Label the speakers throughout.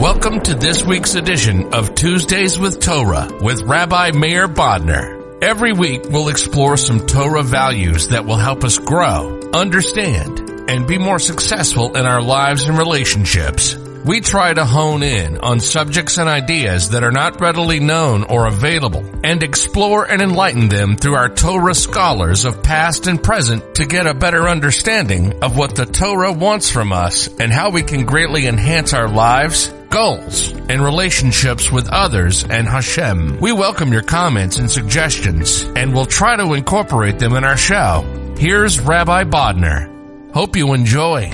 Speaker 1: Welcome to this week's edition of Tuesdays with Torah with Rabbi Meir Bodner. Every week we'll explore some Torah values that will help us grow, understand, and be more successful in our lives and relationships. We try to hone in on subjects and ideas that are not readily known or available and explore and enlighten them through our Torah scholars of past and present to get a better understanding of what the Torah wants from us and how we can greatly enhance our lives, goals, and relationships with others and Hashem. We welcome your comments and suggestions and we'll try to incorporate them in our show. Here's Rabbi Bodner. Hope you enjoy.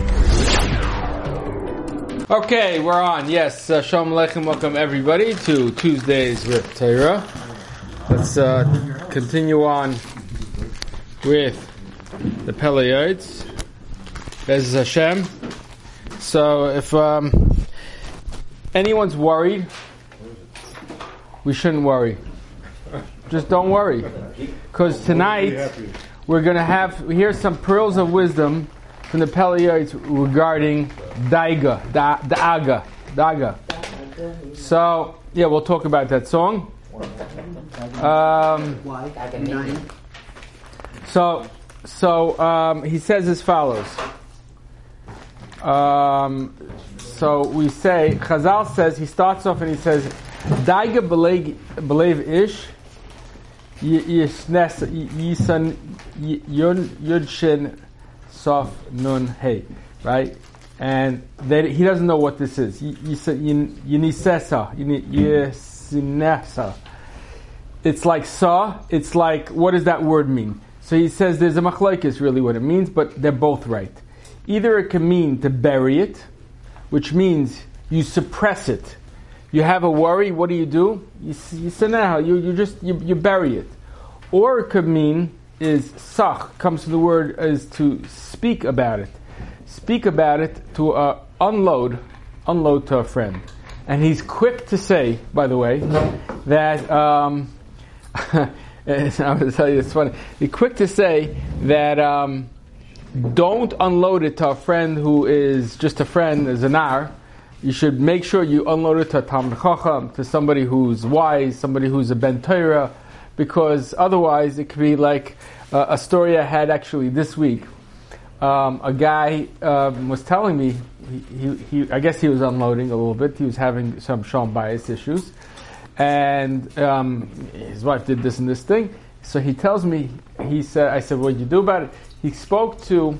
Speaker 2: Okay, we're on. Yes, uh, Shalom Aleichem. Welcome everybody to Tuesdays with Torah. Let's uh, continue on with the Pele Yoetz. Bez Hashem. So, if um, anyone's worried, we shouldn't worry. Just don't worry, because tonight we're going to have here's some pearls of wisdom from the Pele Yoetz regarding Daiga, da, Daaga, Daga. So, yeah, we'll talk about that song. Um, so, so um, he says as follows. Um, so we say, Chazal says, he starts off and he says, Daiga believe ish, yisnes, yisan, yudshin, sof, nun, hey, right? and he doesn't know what this is. Yinisesa, Yisinesa. It's like saw. It's like what does that word mean? So he says there's a machlokes really what it means, but they're both right. Either it can mean to bury it, which means you suppress it. You have a worry. What do you do? You you you just you, you bury it, or it could mean is sach comes from the word is to speak about it speak about it to uh, unload, unload to a friend. And he's quick to say, by the way, that um, I'm going to tell you it's funny. He's quick to say that um, don't unload it to a friend who is just a friend, a zanar. You should make sure you unload it to a Talmid Chacham, to somebody who's wise, somebody who's a Ben Torah, because otherwise it could be like uh, a story I had actually this week um, a guy um, was telling me, he, he, he, I guess he was unloading a little bit. He was having some shalom bayis issues. And um, his wife did this and this thing. So he tells me, he said, I said, what did you do about it? He spoke to,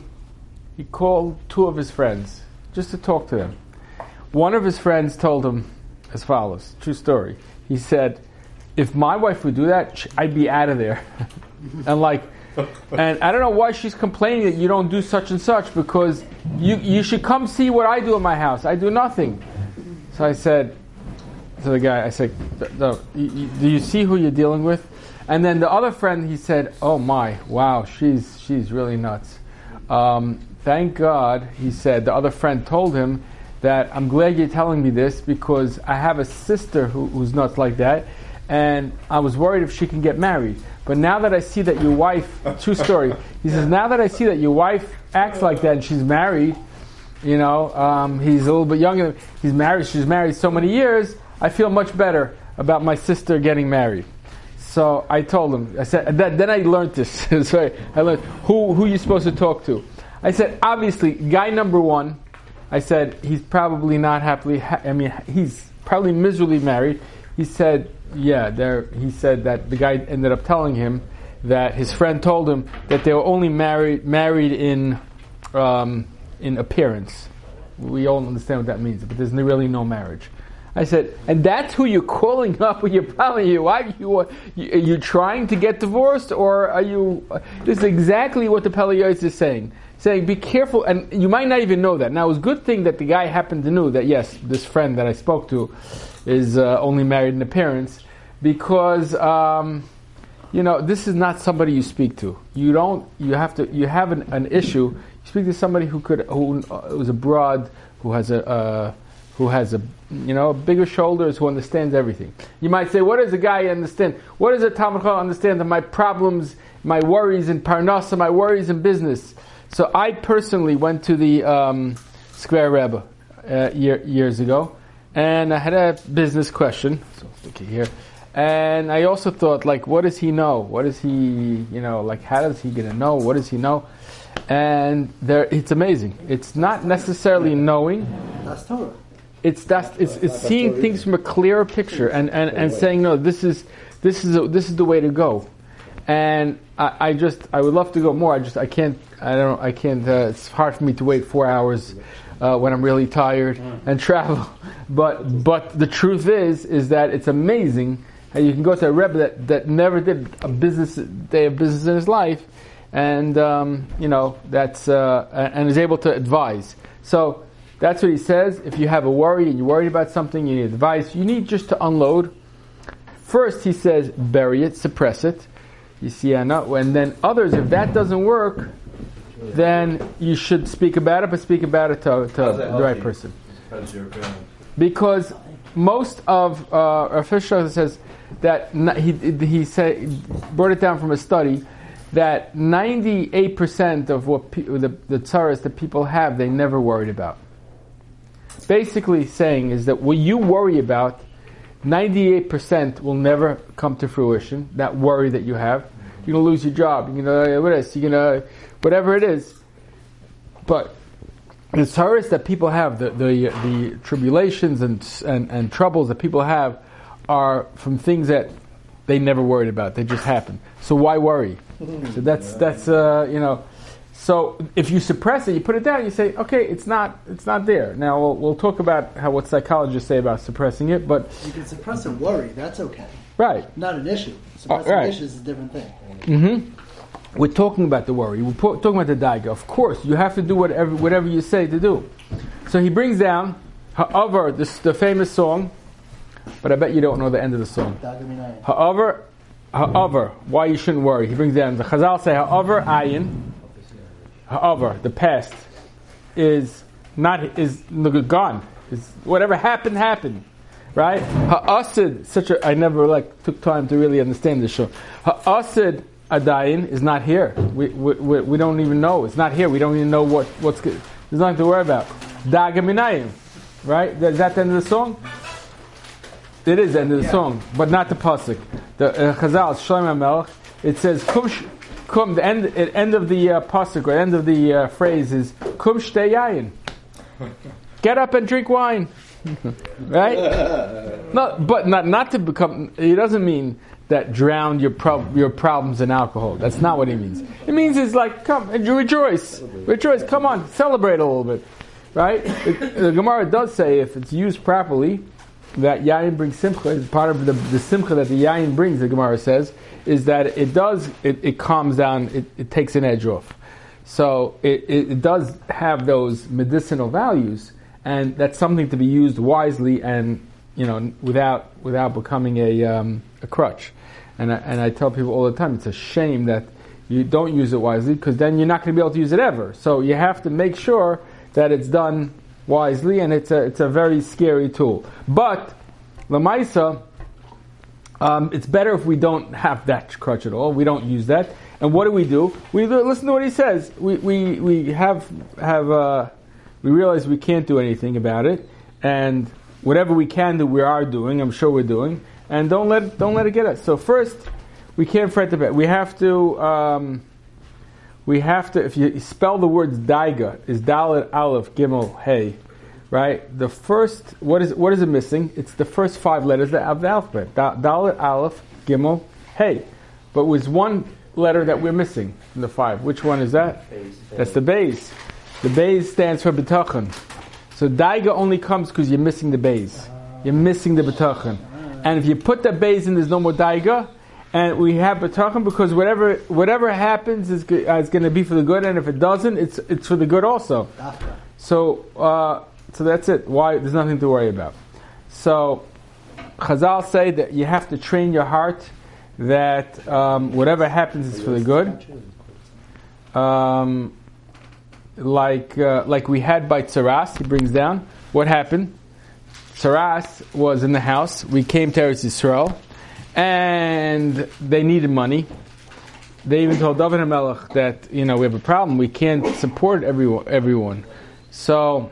Speaker 2: he called two of his friends just to talk to them. One of his friends told him as follows, true story. He said, if my wife would do that, I'd be out of there. and like, and I don't know why she's complaining that you don't do such and such because you, you should come see what I do in my house. I do nothing. So I said to the guy, I said, do you see who you're dealing with? And then the other friend, he said, oh my, wow, she's, she's really nuts. Um, thank God, he said, the other friend told him that I'm glad you're telling me this because I have a sister who, who's nuts like that and I was worried if she can get married. But now that I see that your wife, true story, he says, now that I see that your wife acts like that and she's married, you know, um, he's a little bit younger, he's married, she's married so many years, I feel much better about my sister getting married. So I told him, I said, That, then I learned this. Sorry, I learned who, who you're supposed to talk to. I said, obviously, guy number one, I said, he's probably not happily, ha- I mean, he's probably miserably married. He said, yeah, there. He said that the guy ended up telling him that his friend told him that they were only married married in um, in appearance. We all understand what that means, but there's really no marriage. I said, and that's who you're calling up with your problem. Your wife, you, are you trying to get divorced, or are you? This is exactly what the Pele Yoetz is saying. Saying, be careful, and you might not even know that. Now, it was a good thing that the guy happened to know that, yes, this friend that I spoke to is uh, only married in appearance, because um, you know this is not somebody you speak to. You don't. You have to. You have an, an issue. You speak to somebody who could who is abroad, who has a. Uh, who has a you know bigger shoulders, who understands everything. You might say, what does a guy understand? What does a Talmud understand of my problems, my worries in Parnasa, my worries in business? So I personally went to the um, Skver Rebbe uh, year, years ago, and I had a business question. So it here. And I also thought, like, what does he know? What does he, you know, like, how does he gonna know? What does he know? And there, it's amazing. It's not necessarily knowing.
Speaker 3: That's Torah.
Speaker 2: It's that's it's, it's seeing things from a clearer picture and, and, and saying no. This is this is a, this is the way to go. And I, I just I would love to go more. I just I can't I don't I can't. Uh, it's hard for me to wait four hours uh, when I'm really tired and travel. But but the truth is is that it's amazing how you can go to a rebbe that, that never did a business day of business in his life, and um, you know that's uh, and is able to advise. So that's what he says. If you have a worry and you're worried about something, you need advice. You need just to unload. First, he says, bury it, suppress it. You see, and then others, if that doesn't work, then you should speak about it, but speak about it to, to the right person. Because most of uh, officials says that he he said brought it down from a study that 98% of what pe- the the tsaras that people have they never worried about. Basically, saying is that what you worry about, 98% will never come to fruition. That worry that you have, you're gonna lose your job. You're gonna what is you're gonna whatever it is. But the tsaras that people have, the, the, the tribulations and, and, and troubles that people have, are from things that they never worried about. They just happen. So why worry? So that's that's uh, you know. So if you suppress it, you put it down. You say, okay, it's not it's not there. Now we'll, we'll talk about how what psychologists say about suppressing it, but
Speaker 3: You can suppress a worry. That's okay.
Speaker 2: right.
Speaker 3: Not an issue. Suppressing
Speaker 2: right.
Speaker 3: issues is a different thing.
Speaker 2: Mm-hmm. We're talking about the worry. We're po- talking about the daiga. Of course, you have to do whatever whatever you say to do. So he brings down, however, this the famous song, but I bet you don't know the end of the song. However, however, why you shouldn't worry. He brings down the Chazal say, however, ayin, however, the past is not is gone. Is whatever happened happened, right? Ha'asid, such a I never like took time to really understand this show. Ha'asid adayin is not here. We, we, we, we don't even know. It's not here. We don't even know what what's good. There's nothing to worry about. Dagaminayim, right? Is that the end of the song? It is the end of the song, but not the pasuk. The uh, Chazal, Shlomo Melech, it says kum. The end, uh, end of the uh, pasuk, or end of the uh, phrase is kum shtei yayin. Get up and drink wine, right? but not not to become. It doesn't mean that drown your prob- your problems in alcohol. That's not what it means. It means it's like come and rejoice, rejoice. Come on, celebrate a little bit, right? The Gemara does say if it's used properly that yayin brings simcha is part of the, the simcha that the yayin brings. The Gemara says is that it does it, it calms down, it, it takes an edge off. So it, it, it does have those medicinal values, and that's something to be used wisely and you know without without becoming a um, a crutch. And I, and I tell people all the time, it's a shame that you don't use it wisely because then you're not going to be able to use it ever. So you have to make sure that it's done wisely, and it's a it's a very scary tool. But lamaisa, um, it's better if we don't have that crutch at all. We don't use that. And what do we do? We li- listen to what he says. We we, we have have uh, we realize we can't do anything about it, and whatever we can do, we are doing. I'm sure we're doing, and don't let don't let it get us. So first, we can't fret the bed. We have to. Um, we have to, if you spell the words daiga, is dalit aleph gimel hey, right? The first, what is what is it missing? It's the first five letters of the alphabet. Da- Dalit aleph gimel hey, but was one letter that we're missing in the five. Which one is that? That's the base. The base stands for betachon. So daiga only comes because you're missing the base. You're missing the betachon. And if you put the base in, there's no more daiga. And we have betachon because whatever whatever happens is, uh, is going to be for the good, and if it doesn't, it's it's for the good also. So uh, so that's it. Why there's nothing to worry about. So Chazal say that you have to train your heart that um, whatever happens is for the good. Um, like uh, like we had by Tsaras, he brings down what happened. Tsaras was in the house. We came to Eretz Yisrael, and they needed money. They even told David HaMelech that you know we have a problem. We can't support everyone. Everyone. So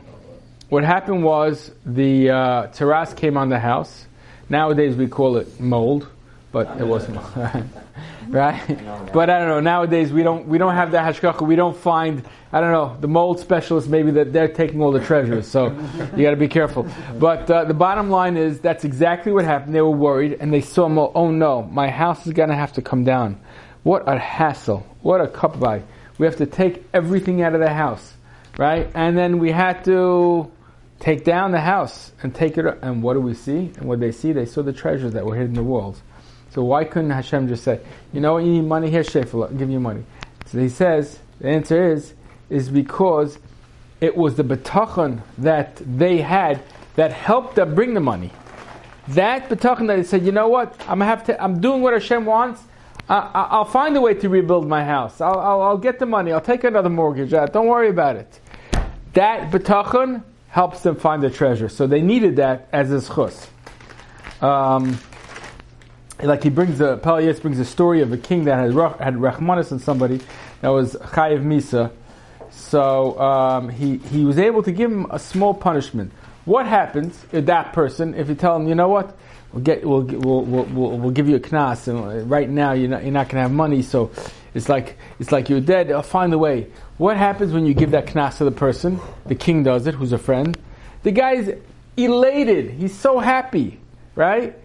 Speaker 2: what happened was the uh, terrace came on the house. Nowadays we call it mold, but it wasn't right? But I don't know. Nowadays we don't we don't have that hashgacha. We don't find I don't know the mold specialists. Maybe that they're taking all the treasures. So you got to be careful. But uh, the bottom line is that's exactly what happened. They were worried and they saw. Oh no, my house is to have to come down. What a hassle! What a cupby. We have to take everything out of the house, right? And then we had to take down the house and take it. And what do we see? And what they see? They saw the treasures that were hidden in the walls. So why couldn't Hashem just say, you know what, you need money here, Shefel, give you money. So he says, the answer is, is because it was the betachon that they had that helped them bring the money. That betachon that they said, you know what, I'm have to, I'm doing what Hashem wants. I, I, I'll find a way to rebuild my house. I'll, I'll, I'll get the money. I'll take another mortgage. Uh, don't worry about it. That betachon helps them find the treasure. So they needed that as a schus. Um, like he brings a Pelias brings a story of a king that had had rachmanis on somebody that was chayiv misa. So um, he he was able to give him a small punishment. What happens if that person if you tell him you know what we'll get we'll we'll we'll, we'll, we'll give you a knas and right now you're not you're not going to have money so it's like it's like you're dead. I'll find a way. What happens when you give that knas to the person? The king does it, who's a friend. The guy's elated. He's so happy, right?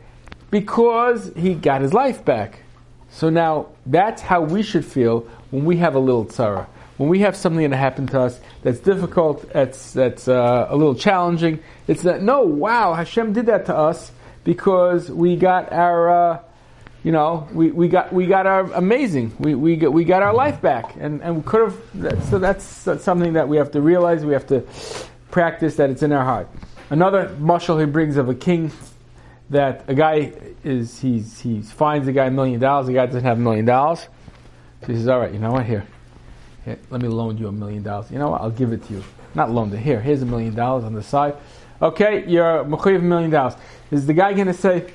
Speaker 2: Because he got his life back. So now that's how we should feel when we have a little tzara. When we have something that happened to us that's difficult, that's, that's uh, a little challenging, it's that, no, wow, Hashem did that to us because we got our, uh, you know, we, we got we got our amazing, we we got, we got our life back, and and we could have. So that's, that's something that we have to realize. We have to practice that it's in our heart. Another mushal he brings of a king that a guy is he's he finds a guy a million dollars. The guy doesn't have a million dollars. So he says, "All right, you know what? Here, here, let me loan you a million dollars. You know what? I'll give it to you. Not loan it. Here, here's a million dollars on the side. Okay, you're a million dollars. Is the guy going to say,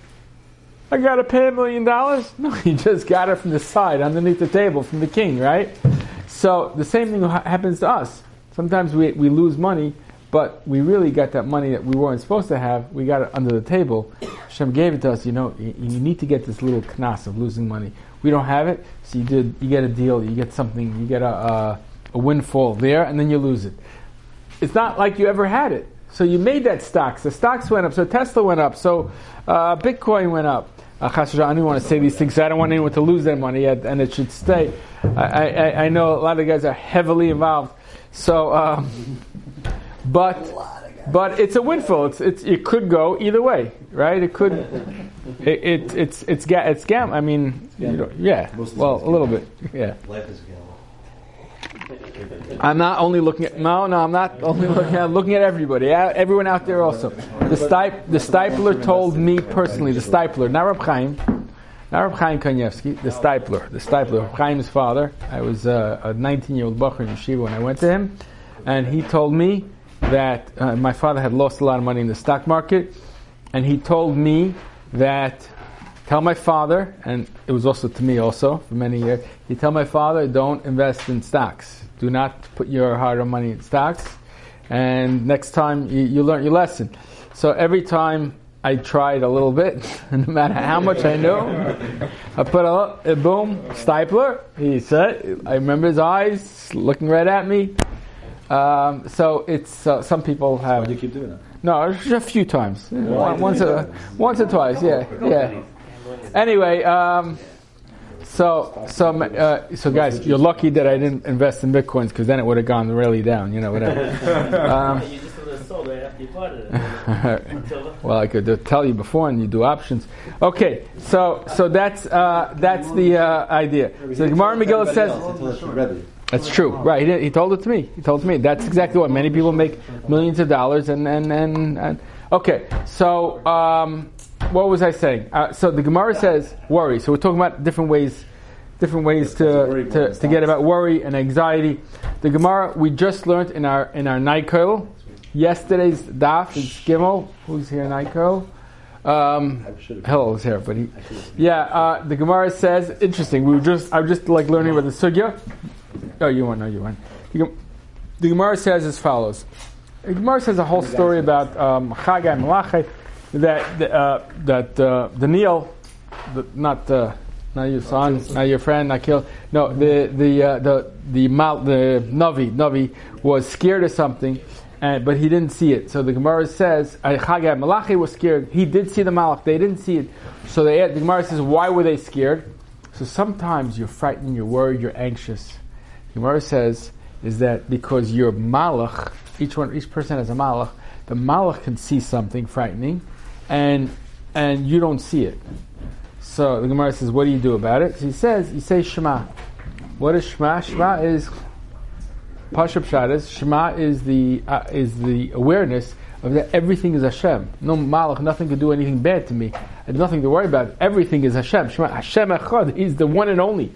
Speaker 2: "I got to pay a million dollars"? No, he just got it from the side, underneath the table, from the king, right? So the same thing happens to us. Sometimes we we lose money but we really got that money that we weren't supposed to have. We got it under the table. Hashem gave it to us. You know, you, you need to get this little knas of losing money. We don't have it, so you did. You get a deal. You get something. You get a, a, a windfall there, and then you lose it. It's not like you ever had it. So you made that stocks. The stocks went up. So Tesla went up. So uh, Bitcoin went up. Uh, I don't want to say these things. I don't want anyone to lose their money, and it should stay. I, I, I know a lot of guys are heavily involved. So. Um, but but it's a windfall. It's, it's it could go either way, right? It could it, it it's it's ga- it's gam. I mean, you know, yeah. Well, a little bit, yeah.
Speaker 4: Life is gamble.
Speaker 2: I'm not only looking at no, no. I'm not only looking at looking at everybody, everyone out there also. The Stip, the Steipler told me personally. The Steipler, not Reb Chaim, not Reb Chaim Kanievsky. The Steipler, the Steipler, Reb Chaim's father. I was uh, a 19 year old bacher in yeshiva when I went to him, and he told me that uh, my father had lost a lot of money in the stock market, and he told me that tell my father, and it was also to me also for many years. He tell my father, don't invest in stocks. Do not put your hard-earned money in stocks. And next time you, you learn your lesson. So every time I tried a little bit, no matter how much I knew, I put a, a boom, Steipler. He said, I remember his eyes looking right at me. Um, so it's uh, some people have.
Speaker 4: Why do you keep doing that?
Speaker 2: No, just a few times. once, or, once or twice. Yeah, yeah. Anyway, um, so so uh, so guys, you're lucky that I didn't invest in bitcoins because then it would have gone really down. You know, whatever. Um, well, I could tell you before, and you do options. Okay, so so that's uh, that's the uh, idea. So the Gemara Megillah says. That's true, right? He, he, told it to me. He told it to me. That's exactly what many people make millions of dollars, and and and, and okay. So um, what was I saying? Uh, so the Gemara says worry. So we're talking about different ways, different ways to to, to get about worry and anxiety. The Gemara we just learned in our in our Nykel. Yesterday's daf is Gimel. Who's here, Nykel? Um, Hillel is here, but he, yeah. Uh, the Gemara says interesting. We were just I was just like learning about the sugya. Oh, you want? No, you want. The Gemara says as follows: The Gemara says a whole story about um, Chagai Malachi that uh, that uh, Daniel, the, not uh, not your son, not your friend, not killed. No, the the uh, the the Mal, the Navi Navi was scared of something, and but he didn't see it. So the Gemara says uh, Chagai Malachi was scared. He did see the Malach. They didn't see it. So they, the Gemara says, why were they scared? So sometimes you're frightened, you're worried, you're anxious. Gemara says is that because you're Malach, each one, each person has a Malach. The Malach can see something frightening, and and you don't see it. So the Gemara says, what do you do about it? So he says, you say Shema. What is Shema? Shema is Pashup Shadas. Shema is the uh, is the awareness of that everything is Hashem. No Malach, nothing can do anything bad to me. I have nothing to worry about. Everything is Hashem. Shema, Hashem Echad. He's the one and only,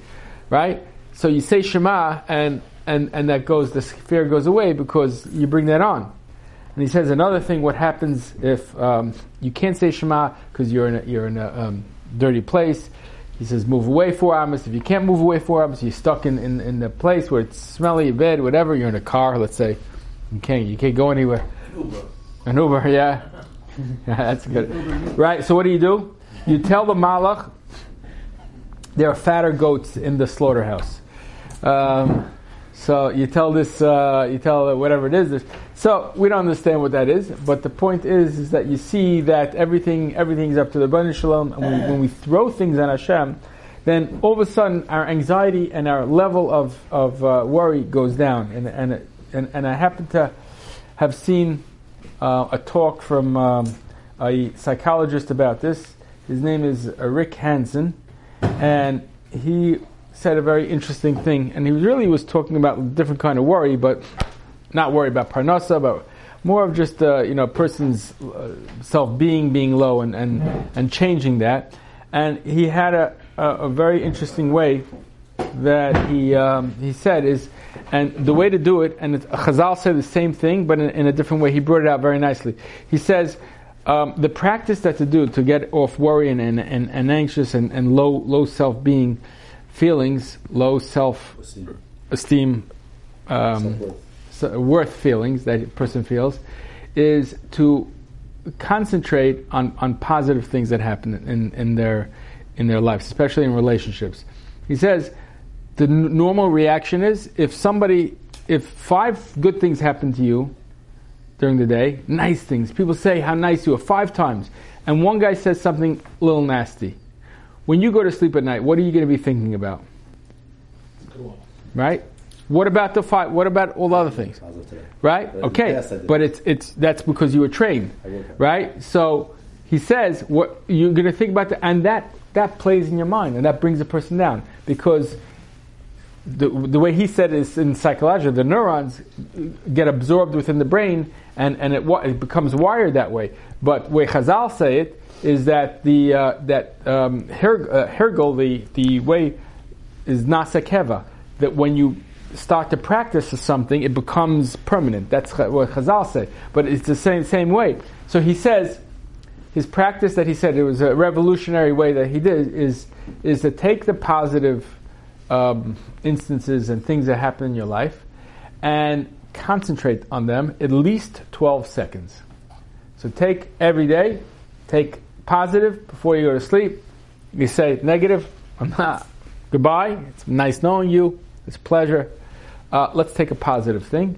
Speaker 2: right? So you say Shema, and and and that goes. The fear goes away because you bring that on. And he says another thing: what happens if um, you can't say Shema because you're in a, you're in a um, dirty place? He says, move away four hours. If you can't move away four hours, you're stuck in, in, in the place where it's smelly, your bed, whatever. You're in a car, let's say. You can't you can't go anywhere.
Speaker 4: Uber.
Speaker 2: An Uber, yeah. yeah that's good. Right, so what do you do? You tell the Malach there are fatter goats in the slaughterhouse. Um, so you tell this, uh, you tell whatever it is. So we don't understand what that is, but the point is, is that you see that everything, everything's up to the Baruch Shalom, and we, when we throw things on Hashem, then all of a sudden our anxiety and our level of, of uh, worry goes down. And, and, and, and I happen to have seen uh, a talk from um, a psychologist about this. His name is uh, Rick Hanson, and he said a very interesting thing. And he really was talking about a different kind of worry, but not worry about parnasa, but more of just uh, you know a person's uh, self being being low and, and and changing that. And he had a, a, a very interesting way that he um, he said is, and the way to do it, and Chazal said the same thing, but in, in, a different way. He brought it out very nicely. He says um, the practice that to do to get off worry and, and, and, and anxious and, and low low self being feelings, low self esteem, um, worth feelings that a person feels, is to concentrate on, on positive things that happen in, in their in their lives, especially in relationships. He says the n- normal reaction is if somebody, if five good things happen to you during the day, nice things, people say how nice you are five times, and one guy says something a little nasty. When you go to sleep at night, what are you going to be thinking about? Right? What about the fight? What about all the other things? Right? Okay, but it's it's that's because you were trained, right? So he says what you're going to think about, the, and that that plays in your mind, and that brings a person down because the, the way he said is in psychology, the neurons get absorbed within the brain and, and it, it becomes wired that way. But way Chazal say it is that the uh, that um, her, uh, the, the way is nasakeva, that when you start to practice something, it becomes permanent. That's what Chazal say. But it's the same same way. So he says his practice that he said it was a revolutionary way that he did is is to take the positive um, instances and things that happen in your life and concentrate on them at least 12 seconds. So take every day, take positive before you go to sleep. You say negative, I'm not. Goodbye. It's nice knowing you. It's pleasure. Uh, let's take a positive thing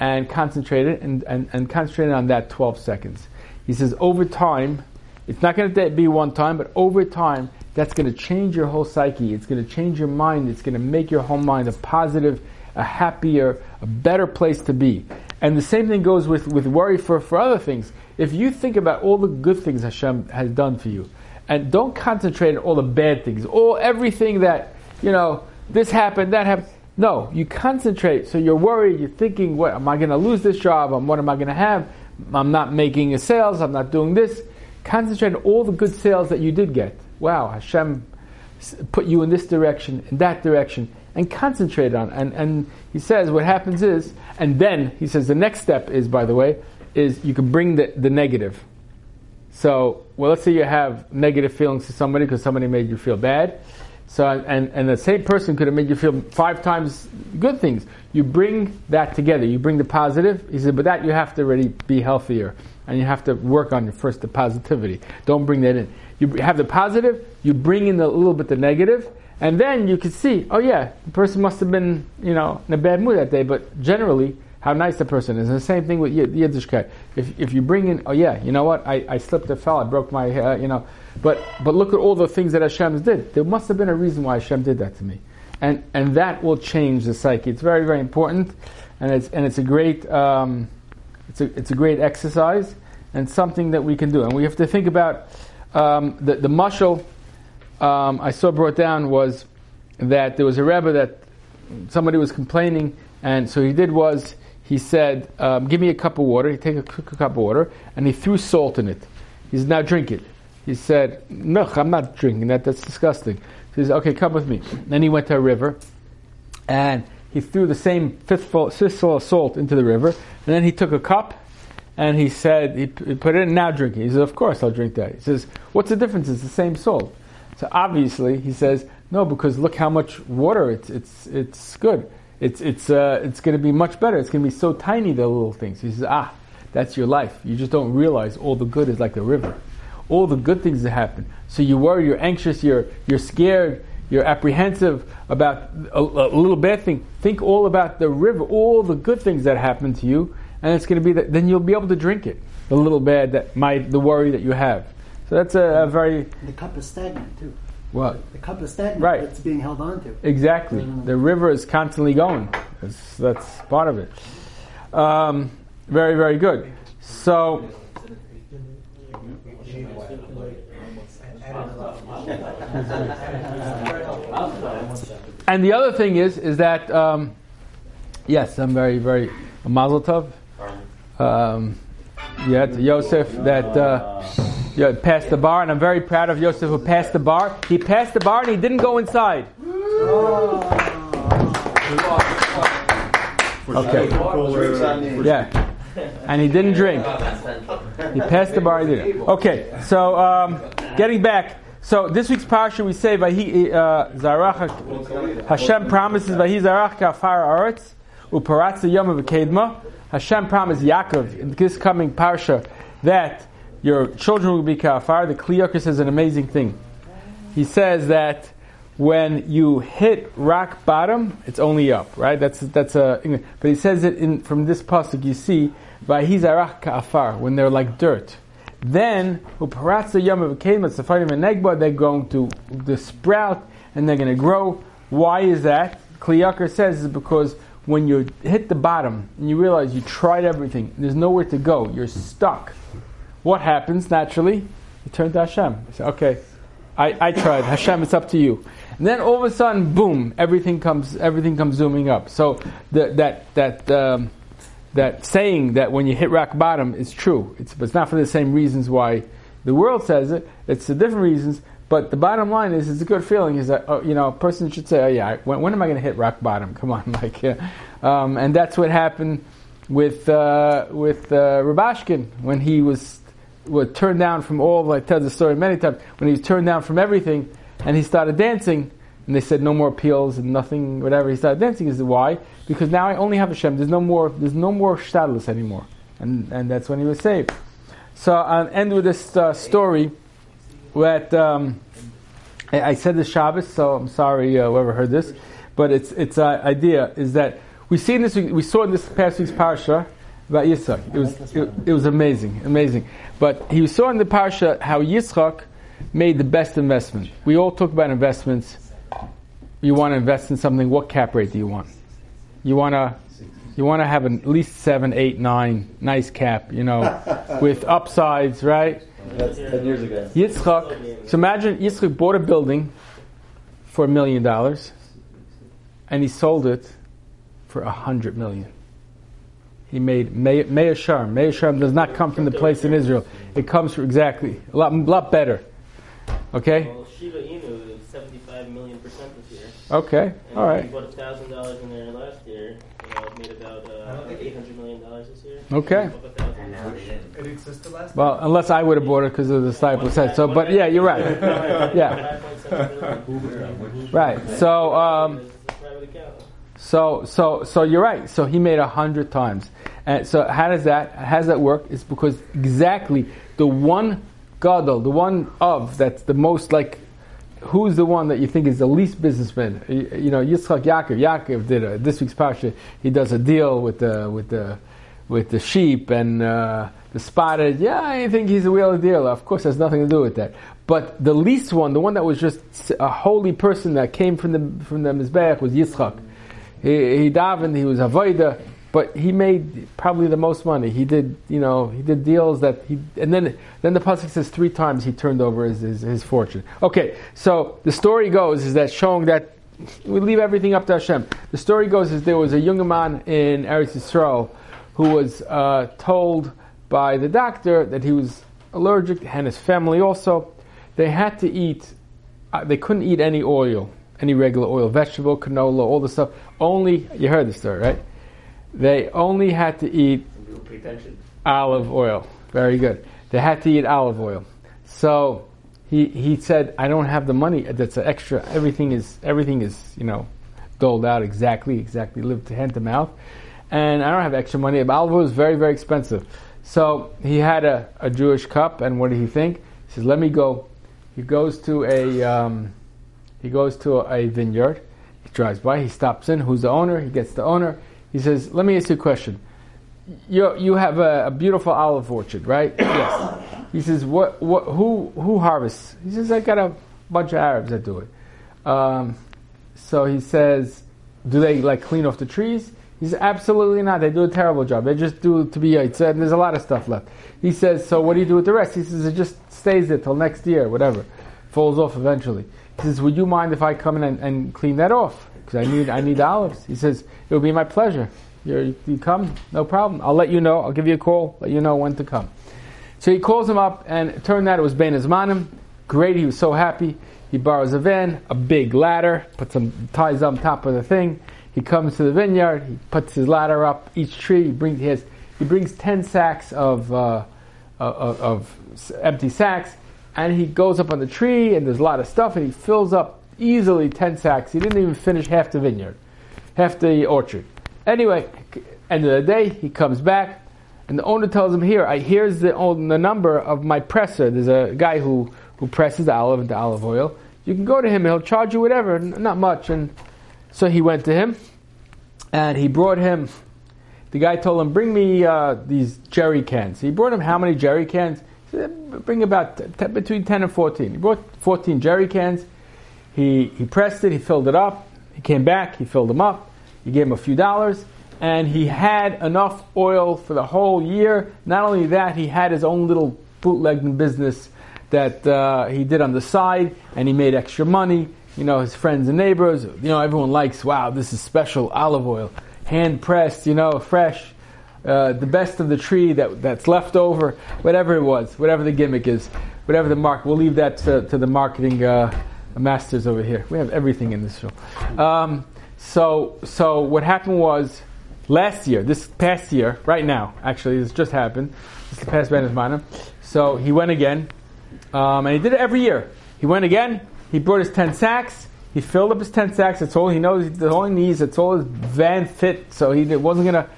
Speaker 2: and concentrate it and, and, and concentrate on that 12 seconds. He says over time, it's not going to be one time, but over time, that's going to change your whole psyche. It's going to change your mind. It's going to make your whole mind a positive, a happier, a better place to be. And the same thing goes with, with worry for, for other things. If you think about all the good things Hashem has done for you, and don't concentrate on all the bad things, all everything that, you know, this happened, that happened. No, you concentrate. So you're worried, you're thinking, what, am I going to lose this job? Um, what am I going to have? I'm not making a sales, I'm not doing this. Concentrate on all the good sales that you did get wow, Hashem put you in this direction, in that direction, and concentrate on. And, and he says what happens is, and then he says the next step is, by the way, is you can bring the, the negative. So, well, let's say you have negative feelings to somebody because somebody made you feel bad. So and and the same person could have made you feel five times good things. You bring that together. You bring the positive. He said, but that you have to already be healthier, and you have to work on your first the positivity. Don't bring that in. You have the positive. You bring in a little bit the negative, and then you can see, oh yeah, the person must have been you know in a bad mood that day, but generally how nice the person is. And the same thing with Yiddishkeit. If, if you bring in, oh yeah, you know what, I, I slipped, I fell, I broke my, uh, you know, but but look at all the things that Hashem did. There must have been a reason why Hashem did that to me, and and that will change the psyche. It's very very important, and it's and it's a great um, it's a it's a great exercise and something that we can do. And we have to think about um, the the mushal um, I saw brought down was that there was a rebbe that somebody was complaining, and so he did was he said, um, "Give me a cup of water." He take a, a cup of water and he threw salt in it. He said, "Now drink it." He said, "No, I'm not drinking that. That's disgusting." He says, "Okay, come with me." Then he went to a river, and he threw the same fistful, of salt into the river, and then he took a cup, and he said, he, he put it in. Now drink it. He says, "Of course, I'll drink that." He says, "What's the difference? It's the same salt." So obviously, he says, "No, because look how much water it's it's it's good." It's it's uh, it's going to be much better. It's going to be so tiny the little things. He says, ah, that's your life. You just don't realize all the good is like the river, all the good things that happen. So you worry, you're anxious, you're you're scared, you're apprehensive about a, a little bad thing. Think all about the river, all the good things that happen to you, and it's going to be that. Then you'll be able to drink it. The little bad that might, the worry that you have. So that's a, a very.
Speaker 3: The cup is stagnant too.
Speaker 2: What?
Speaker 3: The cup is stagnant.
Speaker 2: Right.
Speaker 3: It's being held on to.
Speaker 2: Exactly. Mm-hmm. The river is constantly going. That's, that's part of it. Um, very, very good. So. and the other thing is, is that um, yes, I'm very, very a mazel tov. Um, yeah, to Yosef that. Uh, yeah, passed the bar, and I'm very proud of Yosef who passed the bar. He passed the bar and he didn't go inside. Okay. Yeah. And he didn't drink. He passed the bar. He didn't. Okay. So um, getting back. So this week's parsha we say Vahi uh, Zarach Hashem promises Vahi Zarach Kafar Aretz Uparatza Yom Hashem promised Yaakov in this coming parsha that your children will be kafar. The Kli Yakar says an amazing thing. He says that when you hit rock bottom, it's only up, right? That's that's a. But he says it in from this pasuk. You see, va'hizarach kafar when they're like dirt. Then uparatza yom safarim and they're going to the sprout and they're going to grow. Why is that? Kli Yakar says is because when you hit the bottom and you realize you tried everything, there's nowhere to go. You're stuck what happens naturally? You turn to Hashem. You say, okay, I, I tried. Hashem, it's up to you. And then all of a sudden, boom, everything comes, everything comes zooming up. So the, that, that, um, that saying that when you hit rock bottom is true. It's, but it's not for the same reasons why the world says it. It's the different reasons. But the bottom line is, it's a good feeling. Is that oh, you know, a person should say, "Oh yeah, when, when am I going to hit rock bottom?" Come on, like, yeah. um, and that's what happened with uh, with uh, Rubashkin when he was was turned down from all, I tell the story many times, when he was turned down from everything and he started dancing, and they said no more appeals and nothing, whatever. He started dancing. Is why? Because now I only have Hashem. There's no more. There's no more shtadlus anymore, and and that's when he was saved. So I'll end with this uh, story. That um, I, I, said the Shabbos, so I'm sorry uh, whoever heard this, but it's it's uh, idea is that we see in this we saw in this past week's parsha about Yitzchak. It was it, it, was amazing, amazing. But he saw in the parsha how Yitzchak made the best investment. We all talk about investments. You want to invest in something. What cap rate do you want? You want to you want to have at least seven, eight, nine, nice cap. You know, with upsides, right?
Speaker 4: That's ten years ago.
Speaker 2: Yitzchak. So imagine Yitzchak bought a building for a million dollars, and he sold it for a hundred million. He made Meah Sharm. Meah Sharm does not come from the place in Israel. It comes from exactly a lot, lot better. Okay.
Speaker 4: Well, Shiba Inu is seventy-five million percent this year.
Speaker 2: Okay.
Speaker 4: And
Speaker 2: All right.
Speaker 4: We bought thousand dollars in there last year. You know, made about uh, eight hundred million dollars this year.
Speaker 2: Okay.
Speaker 4: now they.
Speaker 5: It existed last
Speaker 2: Well, unless I would have bought it because of the disciple said so. But yeah, you're right. Yeah. Right. So, um, so, so, so you're right. So he made a hundred times. And so how does that, how does that work? It's because exactly the one gadol, the one of that's the most like, who's the one that you think is the least businessman? You, you know, Yitzchak Yaakov. Yaakov did a, this week's parsha. He does a deal with the with the with the sheep and uh, the spotted. Yeah, I think he's a real deal. Of course, has nothing to do with that. But the least one, the one that was just a holy person that came from the from the mizbeach was Yitzchak. He, he davened, he was a avoida, but he made probably the most money. He did, you know, he did deals that he, and then then the pasuk says three times he turned over his, his, his fortune. Okay, so the story goes is that showing that we leave everything up to Hashem. The story goes is there was a young man in Eretz Yisrael who was uh, told by the doctor that he was allergic, and his family also. They had to eat. Uh, they couldn't eat any oil, any regular oil, vegetable, canola, all the stuff. Only you heard the story, right? They only had to eat olive oil. Very good. They had to eat olive oil. So he he said, "I don't have the money. That's an extra. Everything is everything is you know doled out exactly exactly lived to hand to mouth, and I don't have extra money. Olive oil is very very expensive. So he had a, a Jewish cup, and what did he think? He says, "Let me go." He goes to a um, he goes to a vineyard. Drives by. He stops in. Who's the owner? He gets the owner. He says, "Let me ask you a question. You you have a, a beautiful olive orchard, right?" yes. He says, "What what who who harvests?" He says, "I got a bunch of Arabs that do it." Um, so he says, "Do they like clean off the trees?" He says, "Absolutely not. They do a terrible job. They just do it to be yaitz, and there's a lot of stuff left." He says, "So what do you do with the rest?" He says, "It just stays there till next year, whatever, falls off eventually." He says, "Would you mind if I come in and, and clean that off? Because I need I need olives." He says, "It will be my pleasure. You're, you come, no problem. I'll let you know. I'll give you a call. Let you know when to come." So he calls him up, and it turned out it was Bein Hazmanim. Great, he was so happy. He borrows a van, a big ladder, puts some ties on top of the thing. He comes to the vineyard. He puts his ladder up each tree. He brings has, he brings ten sacks of, uh, of of empty sacks, and he goes up on the tree. And there's a lot of stuff, and he fills up easily ten sacks. He didn't even finish half the vineyard, half the orchard. Anyway, end of the day, he comes back. And the owner tells him, "Here, I, here's the, the number of my presser. There's a guy who, who presses the olive into olive oil. You can go to him; he'll charge you whatever, not much." And so he went to him, and he brought him. The guy told him, "Bring me uh, these jerry cans." He brought him how many jerry cans? "Bring about t- between ten and 14. He brought fourteen jerry cans. He he pressed it. He filled it up. He came back. He filled them up. He gave him a few dollars and he had enough oil for the whole year. Not only that, he had his own little bootlegging business that uh, he did on the side, and he made extra money. You know, his friends and neighbors, you know, everyone likes, wow, this is special olive oil, hand pressed, you know, fresh, uh, the best of the tree that, that's left over, whatever it was, whatever the gimmick is, whatever the mark. We'll leave that to, to the marketing uh, masters over here. We have everything in this show. Um, so, so what happened was, last year, this past year, right now, actually, this just happened. This is the past Minor. So he went again, um, and he did it every year. He went again. He brought his ten sacks. He filled up his ten sacks. That's all he knows. That's all he needs. That's all his van fit. So he wasn't gonna,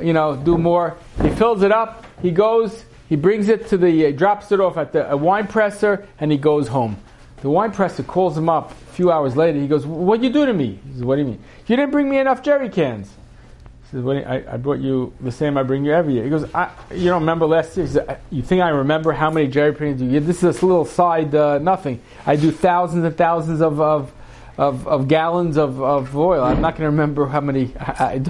Speaker 2: you know, do more. He fills it up. He goes. He brings it to the, uh, drops it off at the wine presser, and he goes home. The wine presser calls him up a few hours later. He goes, "What you do to me?" He says, "What do you mean? You didn't bring me enough jerry cans." He says, what, I, I brought you the same I bring you every year. He goes, you don't remember last year? He says, you think I remember how many jerry cans you get? This is a little side uh, nothing. I do thousands and thousands of, of, of, of gallons of, of oil. I'm not going to remember how many I,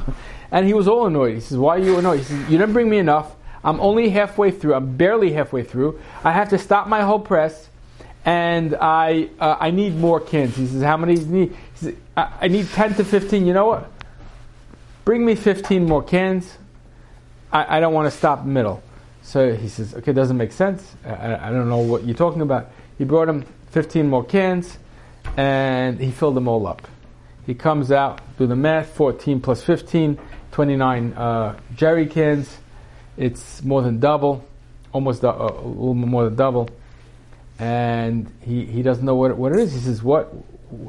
Speaker 2: I. And he was all annoyed. He says, why are you annoyed? He says, you didn't bring me enough. I'm only halfway through. I'm barely halfway through. I have to stop my whole press. And I, uh, I need more cans. He says, how many do you need? He says, I, I need 10 to 15. You know what? bring me 15 more cans. I, I don't want to stop middle. So he says, okay, doesn't make sense. I, I don't know what you're talking about. He brought him 15 more cans and he filled them all up. He comes out, do the math, 14 plus 15, 29 uh, jerry cans. it's more than double, almost a, a little more than double, and he, he doesn't know what what it is. He says, "What?"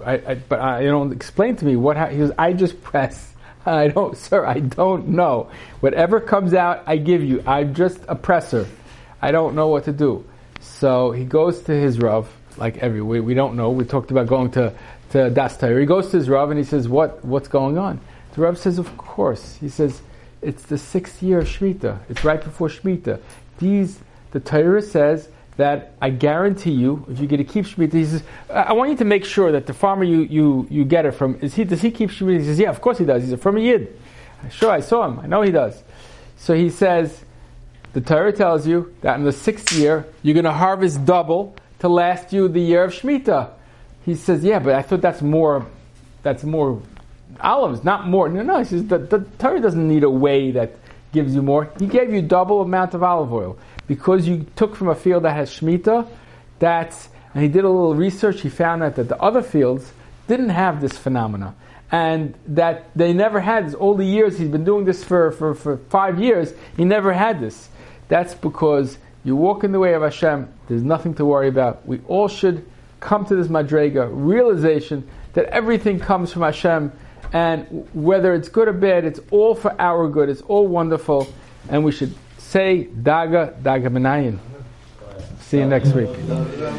Speaker 2: I, I but I you know explain to me what ha-. he says. I just press. I don't, sir. I don't know. Whatever comes out, I give you. I'm just a presser. I don't know what to do. So he goes to his Rav, like every we, we don't know. We talked about going to to Das Torah. He goes to his Rav and he says, "What what's going on?" The Rav says, "Of course." He says, "It's the sixth year of Shemitah. It's right before Shemitah. These the Torah says." That I guarantee you, if you get to keep Shemitah, he says, I want you to make sure that the farmer you, you, you get it from, is he, does he keep Shemitah? He says, yeah, of course he does. He's a from a Yid. Sure, I saw him. I know he does. So he says, the Torah tells you that in the sixth year, you're going to harvest double to last you the year of Shemitah. He says, yeah, but I thought that's more, that's more olives, not more. No, no, he says, the, the Torah doesn't need a way that gives you more. He gave you double amount of olive oil. Because you took from a field that has Shemitah, that's, and he did a little research, he found out that the other fields didn't have this phenomena. And that they never had this. All the years he's been doing this for, for, for five years, he never had this. That's because you walk in the way of Hashem, there's nothing to worry about. We all should come to this madrega realization that everything comes from Hashem, and whether it's good or bad, it's all for our good. It's all wonderful, and we should say daga daga menayin. See you next week.